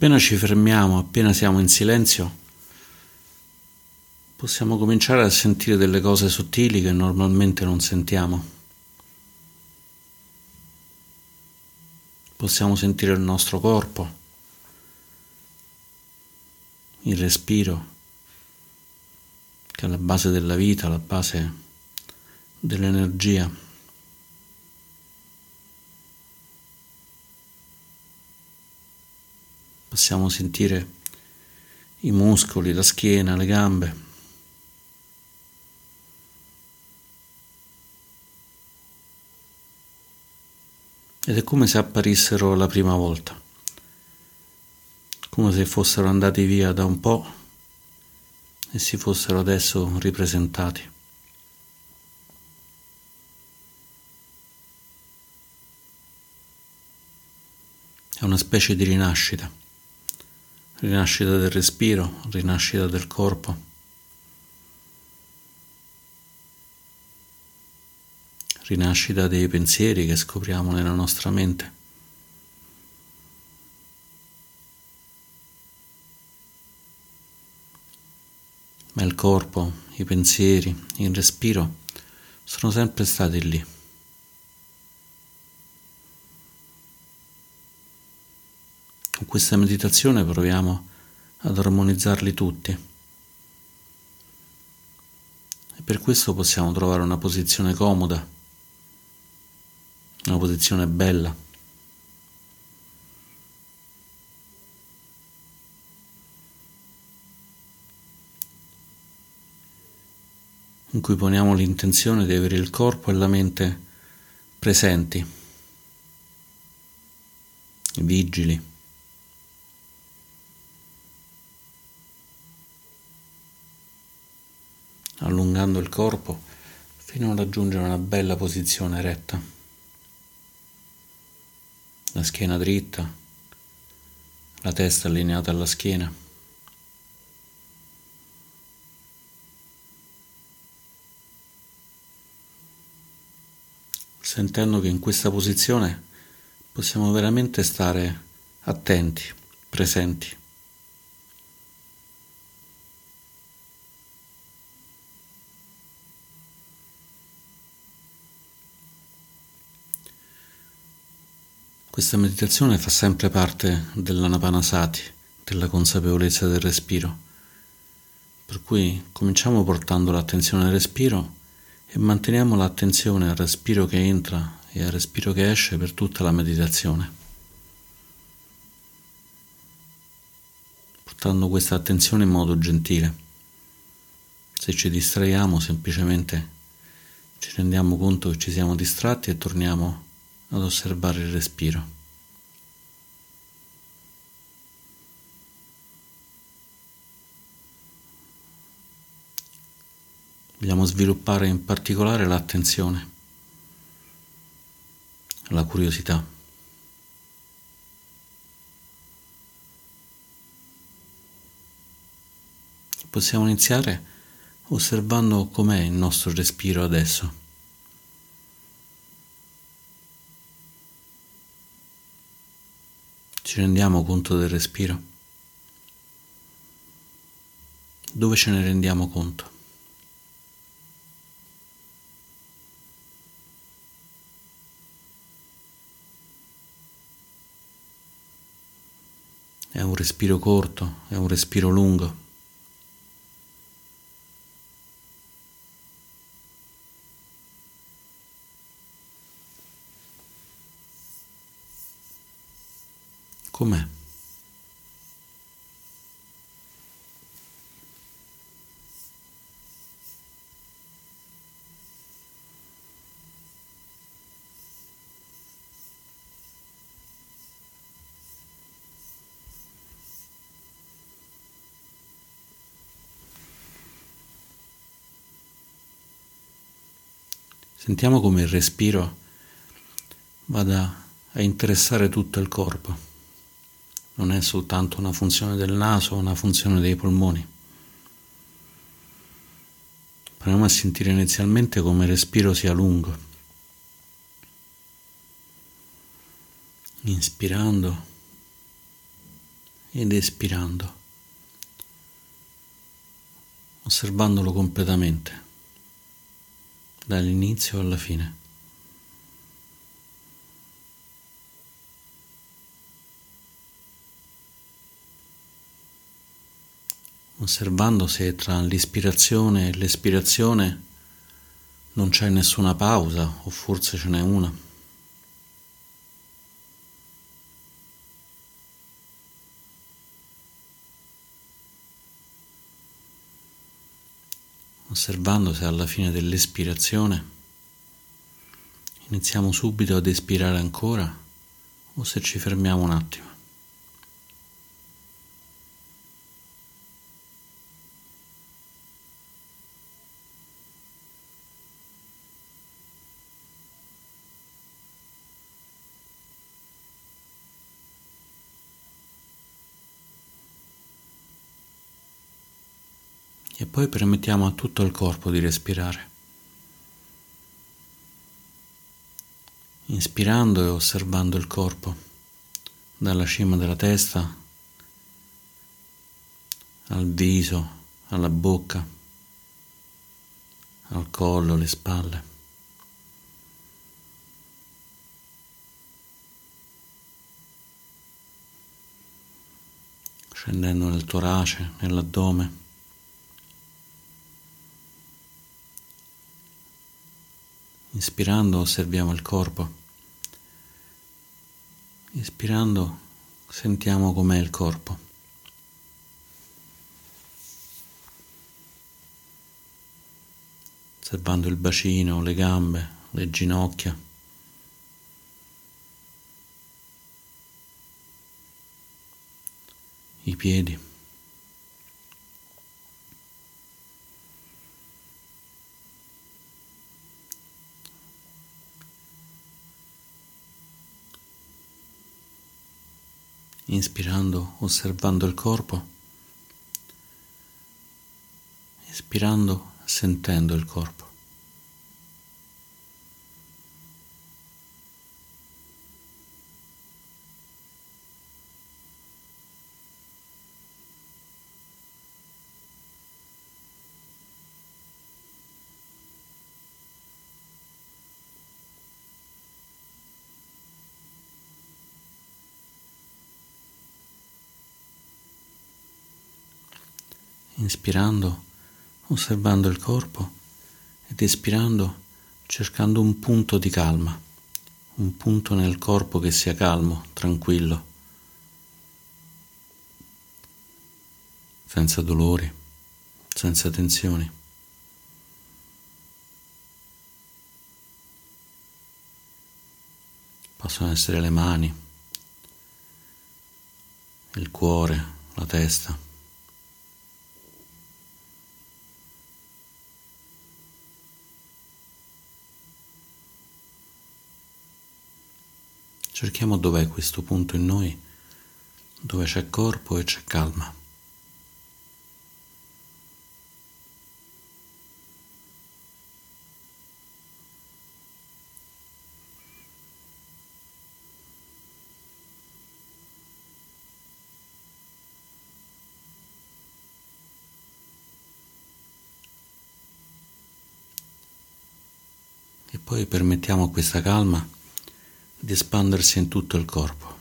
Appena ci fermiamo, appena siamo in silenzio, possiamo cominciare a sentire delle cose sottili che normalmente non sentiamo. Possiamo sentire il nostro corpo, il respiro, che è la base della vita, la base dell'energia. Possiamo sentire i muscoli, la schiena, le gambe. Ed è come se apparissero la prima volta, come se fossero andati via da un po' e si fossero adesso ripresentati. È una specie di rinascita rinascita del respiro, rinascita del corpo. Rinascita dei pensieri che scopriamo nella nostra mente. Ma il corpo, i pensieri, il respiro sono sempre stati lì. Questa meditazione proviamo ad armonizzarli tutti. E per questo possiamo trovare una posizione comoda, una posizione bella. in cui poniamo l'intenzione di avere il corpo e la mente presenti, vigili. Allungando il corpo fino a raggiungere una bella posizione eretta. La schiena dritta, la testa allineata alla schiena. Sentendo che in questa posizione possiamo veramente stare attenti, presenti. Questa meditazione fa sempre parte dell'anapanasati, della consapevolezza del respiro. Per cui cominciamo portando l'attenzione al respiro e manteniamo l'attenzione al respiro che entra e al respiro che esce per tutta la meditazione. Portando questa attenzione in modo gentile. Se ci distraiamo semplicemente ci rendiamo conto che ci siamo distratti e torniamo ad osservare il respiro. Vogliamo sviluppare in particolare l'attenzione, la curiosità. Possiamo iniziare osservando com'è il nostro respiro adesso. Ci rendiamo conto del respiro? Dove ce ne rendiamo conto? È un respiro corto, è un respiro lungo. Com'è? Sentiamo come il respiro vada a interessare tutto il corpo non è soltanto una funzione del naso, una funzione dei polmoni. Proviamo a sentire inizialmente come il respiro sia lungo. Inspirando ed espirando, osservandolo completamente, dall'inizio alla fine. osservando se tra l'ispirazione e l'espirazione non c'è nessuna pausa o forse ce n'è una. Osservando se alla fine dell'espirazione iniziamo subito ad espirare ancora o se ci fermiamo un attimo. e poi permettiamo a tutto il corpo di respirare. Inspirando e osservando il corpo dalla cima della testa al viso, alla bocca, al collo, alle spalle. Scendendo nel torace, nell'addome. Inspirando osserviamo il corpo. Ispirando sentiamo com'è il corpo. Osservando il bacino, le gambe, le ginocchia. I piedi. Inspirando, osservando il corpo, espirando, sentendo il corpo. Inspirando, osservando il corpo ed espirando, cercando un punto di calma, un punto nel corpo che sia calmo, tranquillo, senza dolori, senza tensioni. Possono essere le mani, il cuore, la testa. Cerchiamo dov'è questo punto in noi, dove c'è corpo e c'è calma. E poi permettiamo a questa calma di espandersi in tutto il corpo.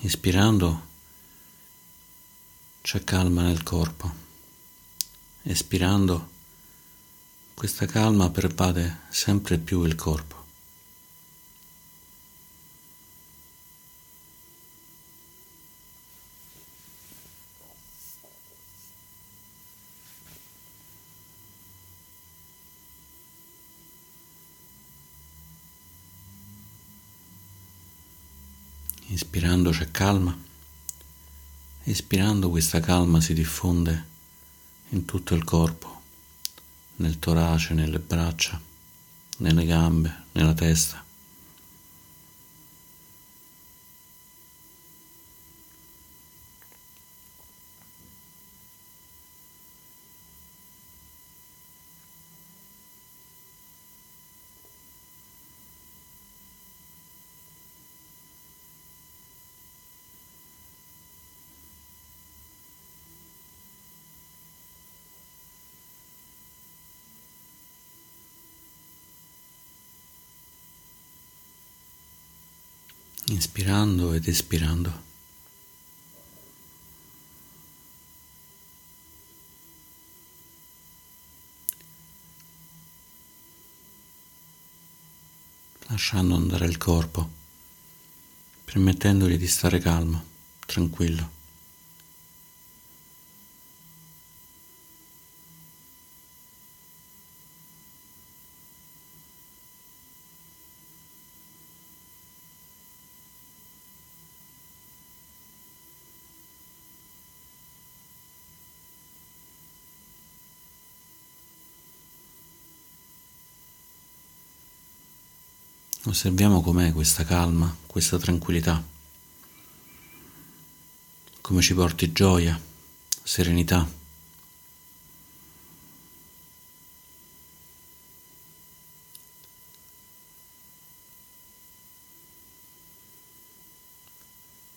Ispirando c'è calma nel corpo, espirando questa calma pervade sempre più il corpo. Inspirando c'è calma, espirando questa calma si diffonde in tutto il corpo, nel torace, nelle braccia, nelle gambe, nella testa. Inspirando ed espirando. lasciando andare il corpo, permettendogli di stare calmo, tranquillo. Osserviamo com'è questa calma, questa tranquillità, come ci porti gioia, serenità.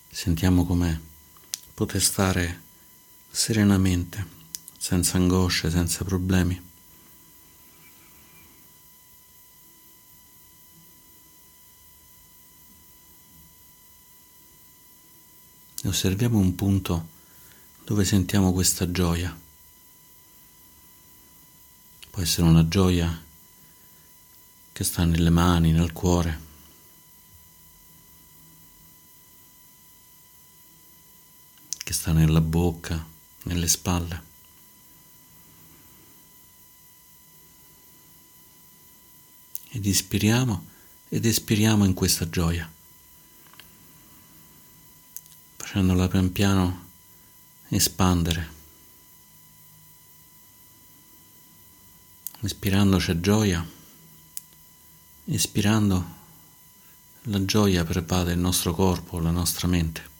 Sentiamo com'è poter stare serenamente, senza angosce, senza problemi. Osserviamo un punto dove sentiamo questa gioia. Può essere una gioia che sta nelle mani, nel cuore. che sta nella bocca, nelle spalle. Ed ispiriamo ed espiriamo in questa gioia. Facendola pian piano espandere. Ispirando c'è gioia, ispirando la gioia pervade il nostro corpo, la nostra mente.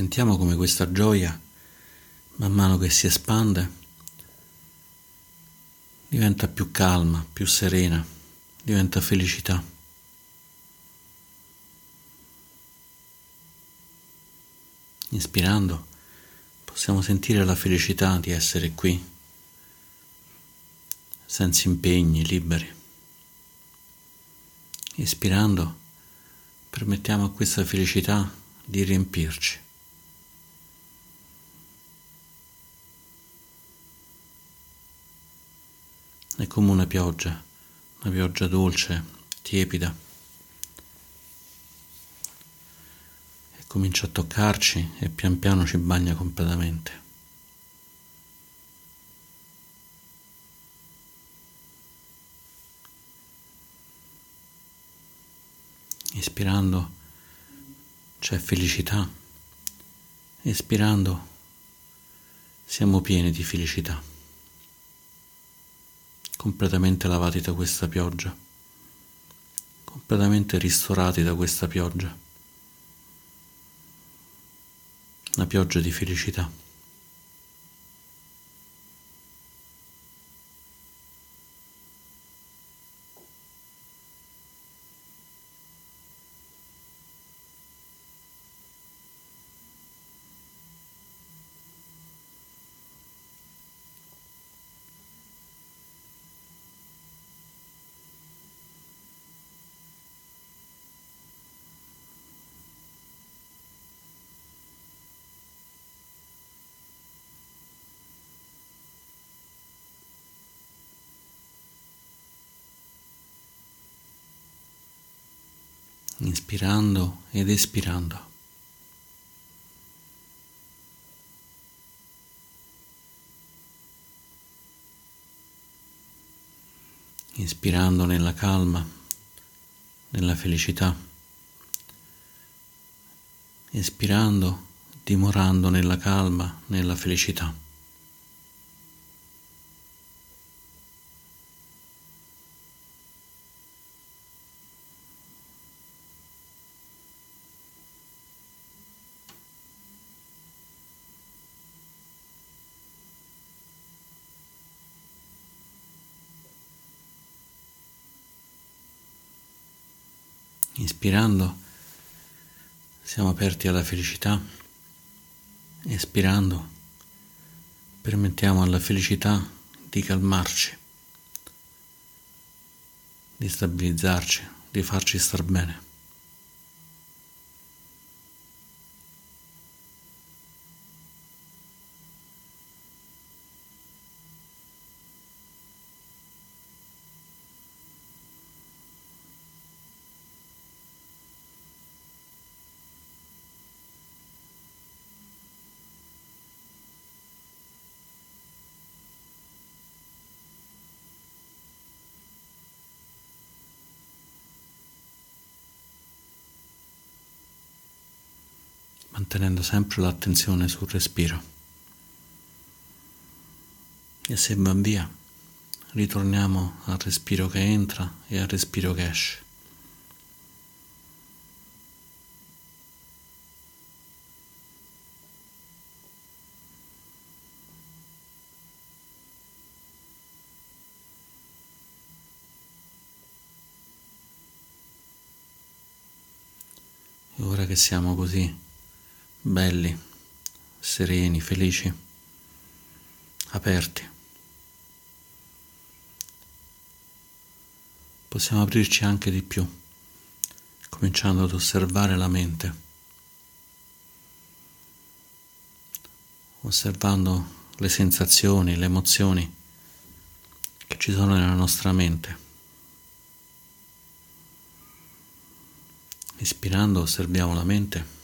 Sentiamo come questa gioia, man mano che si espande, diventa più calma, più serena, diventa felicità. Inspirando possiamo sentire la felicità di essere qui, senza impegni, liberi. Ispirando permettiamo a questa felicità di riempirci. È come una pioggia, una pioggia dolce, tiepida. E comincia a toccarci e pian piano ci bagna completamente. Ispirando c'è felicità, espirando siamo pieni di felicità completamente lavati da questa pioggia, completamente ristorati da questa pioggia, una pioggia di felicità. Inspirando ed espirando. Inspirando nella calma, nella felicità, espirando, dimorando nella calma, nella felicità. Inspirando siamo aperti alla felicità, espirando permettiamo alla felicità di calmarci, di stabilizzarci, di farci star bene. Mantenendo sempre l'attenzione sul respiro. E se va via, ritorniamo al respiro che entra e al respiro che esce. Ora che siamo così belli, sereni, felici, aperti. Possiamo aprirci anche di più, cominciando ad osservare la mente, osservando le sensazioni, le emozioni che ci sono nella nostra mente. Ispirando osserviamo la mente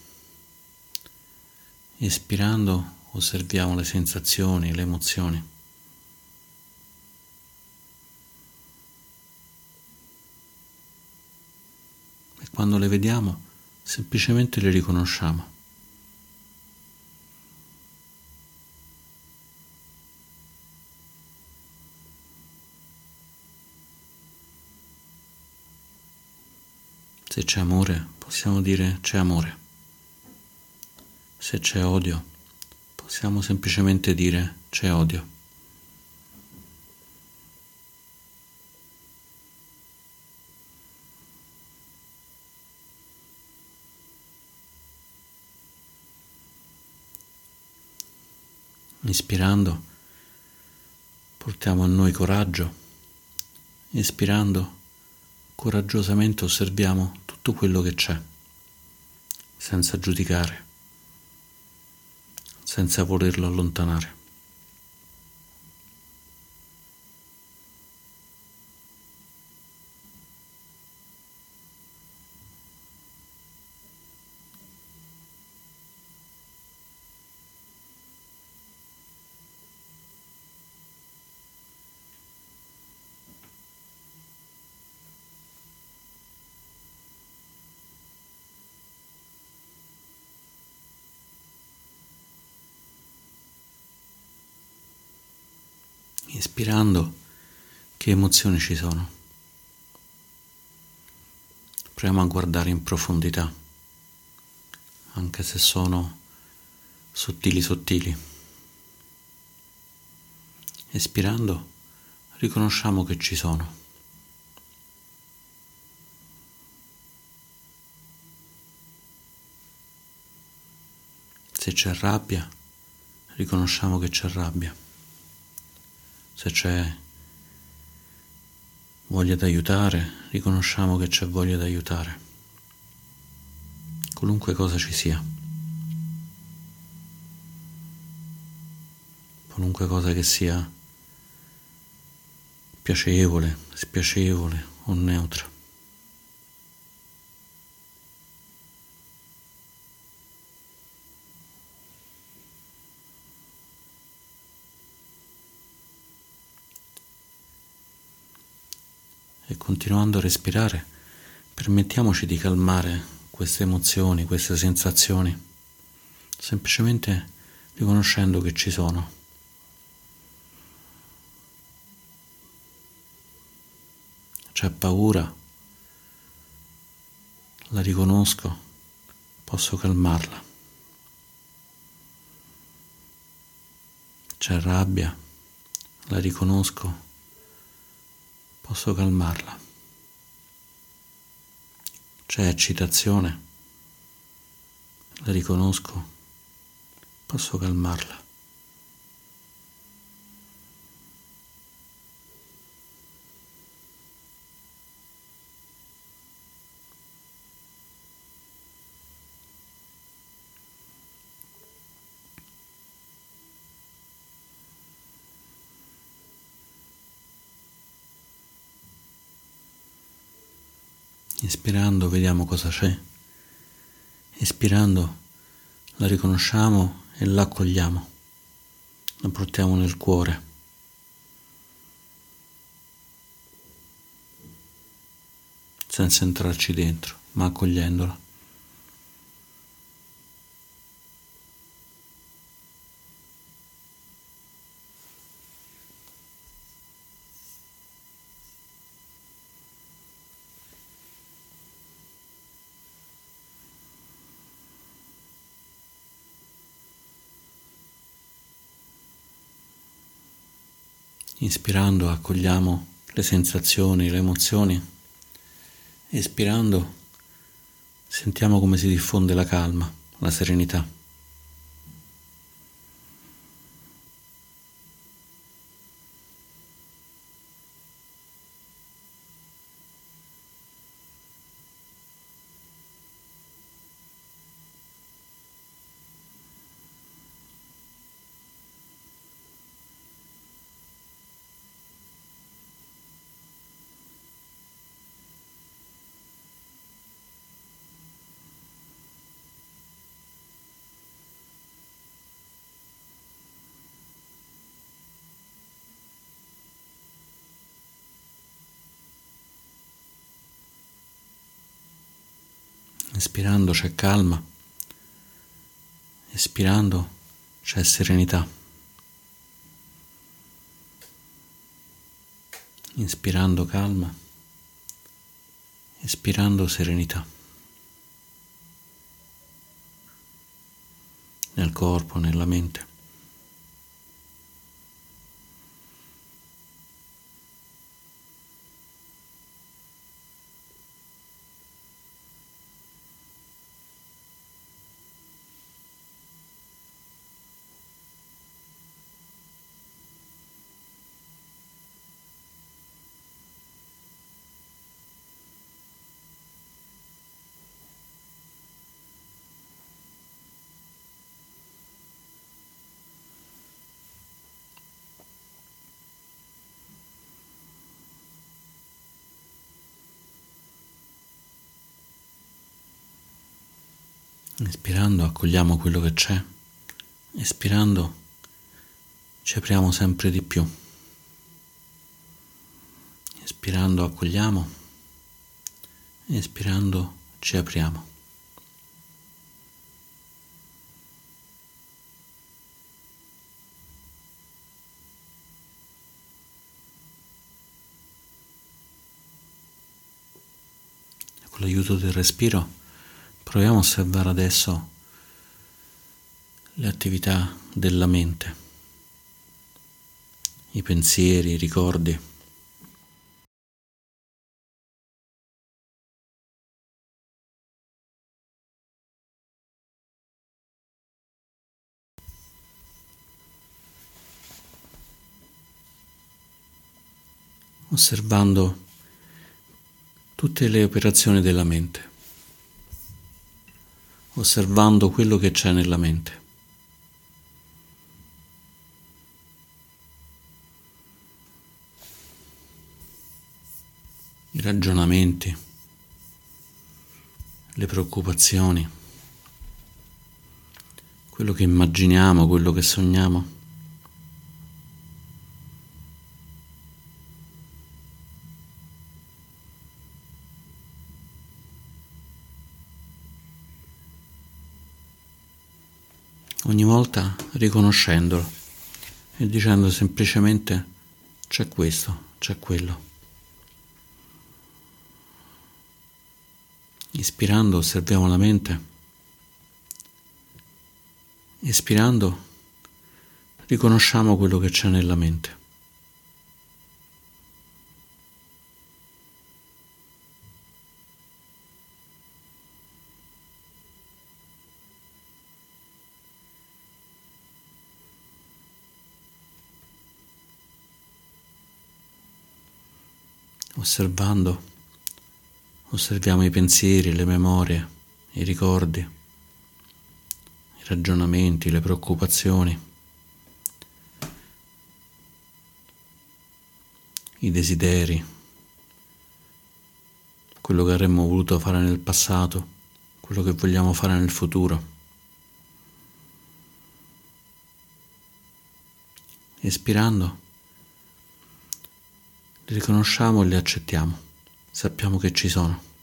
Espirando osserviamo le sensazioni, le emozioni. E quando le vediamo, semplicemente le riconosciamo. Se c'è amore, possiamo dire c'è amore. Se c'è odio, possiamo semplicemente dire c'è odio. Ispirando, portiamo a noi coraggio. Ispirando, coraggiosamente osserviamo tutto quello che c'è, senza giudicare senza volerlo allontanare. Ispirando, che emozioni ci sono? Proviamo a guardare in profondità, anche se sono sottili sottili. Espirando, riconosciamo che ci sono. Se c'è rabbia, riconosciamo che c'è rabbia se c'è voglia di aiutare, riconosciamo che c'è voglia di aiutare, qualunque cosa ci sia, qualunque cosa che sia piacevole, spiacevole o neutra. e continuando a respirare permettiamoci di calmare queste emozioni, queste sensazioni, semplicemente riconoscendo che ci sono. C'è paura, la riconosco, posso calmarla. C'è rabbia, la riconosco, posso calmarla. C'è eccitazione, la riconosco, posso calmarla. Inspirando vediamo cosa c'è. Espirando la riconosciamo e la accogliamo. La portiamo nel cuore. Senza entrarci dentro, ma accogliendola. Inspirando accogliamo le sensazioni, le emozioni. Espirando sentiamo come si diffonde la calma, la serenità. Inspirando c'è calma, espirando c'è serenità. Inspirando calma, espirando serenità. Nel corpo, nella mente. Inspirando accogliamo quello che c'è, espirando ci apriamo sempre di più. Espirando accogliamo, espirando ci apriamo. Con l'aiuto del respiro Proviamo a osservare adesso le attività della mente, i pensieri, i ricordi. osservando tutte le operazioni della mente osservando quello che c'è nella mente. I ragionamenti, le preoccupazioni, quello che immaginiamo, quello che sogniamo. ogni volta riconoscendolo e dicendo semplicemente c'è questo, c'è quello. Ispirando osserviamo la mente. Ispirando riconosciamo quello che c'è nella mente. Osservando osserviamo i pensieri, le memorie, i ricordi, i ragionamenti, le preoccupazioni, i desideri, quello che avremmo voluto fare nel passato, quello che vogliamo fare nel futuro. Espirando li riconosciamo e li accettiamo, sappiamo che ci sono.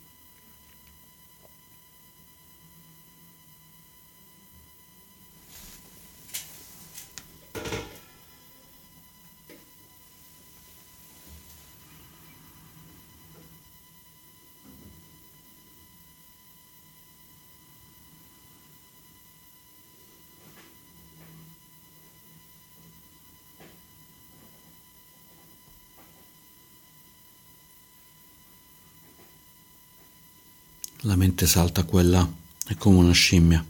La mente salta qua là, è come una scimmia.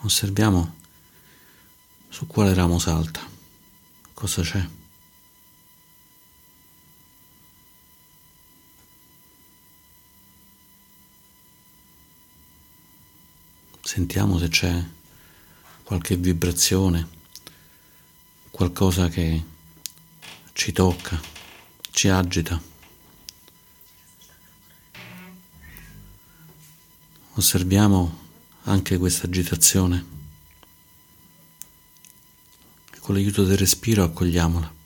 Osserviamo su quale ramo salta, cosa c'è. Sentiamo se c'è qualche vibrazione, qualcosa che ci tocca ci agita. Osserviamo anche questa agitazione con l'aiuto del respiro accogliamola.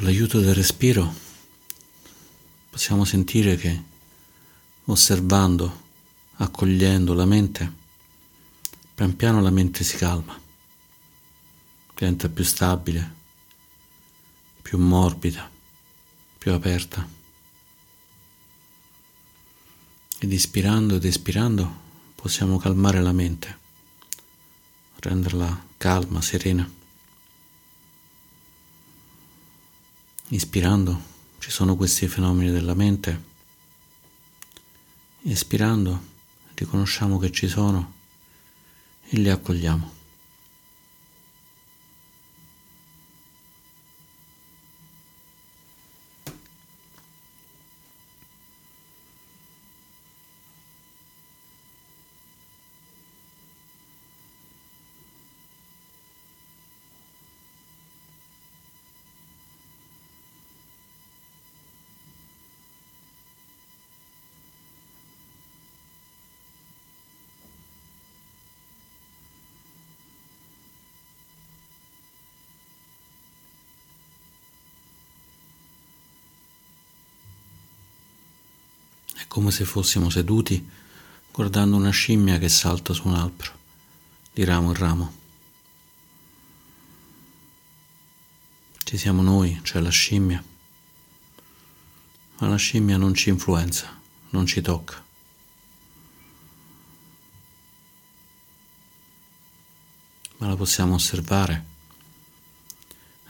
Con l'aiuto del respiro possiamo sentire che osservando, accogliendo la mente, pian piano la mente si calma, diventa più stabile, più morbida, più aperta. Ed ispirando ed espirando possiamo calmare la mente, renderla calma, serena. Ispirando ci sono questi fenomeni della mente, espirando riconosciamo che ci sono e li accogliamo. Come se fossimo seduti guardando una scimmia che salta su un albero, di ramo in ramo. Ci siamo noi, cioè la scimmia, ma la scimmia non ci influenza, non ci tocca. Ma la possiamo osservare,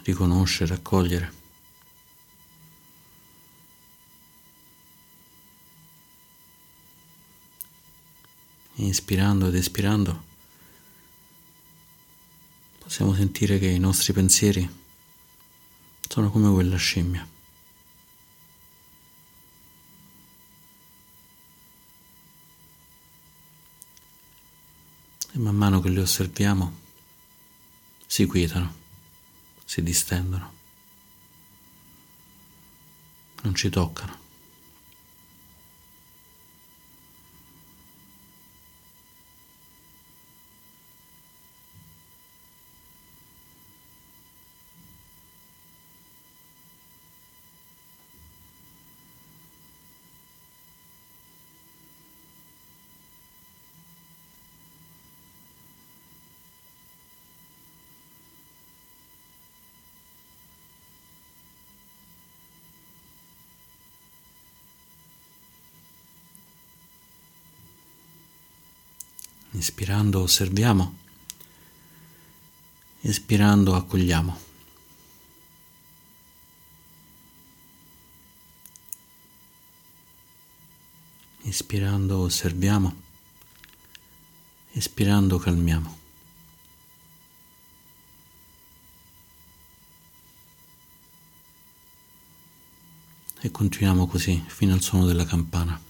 riconoscere, accogliere. Inspirando ed espirando, possiamo sentire che i nostri pensieri sono come quella scimmia. E man mano che li osserviamo si quietano, si distendono, non ci toccano. Inspirando osserviamo, espirando accogliamo. Ispirando osserviamo, espirando calmiamo. E continuiamo così fino al suono della campana.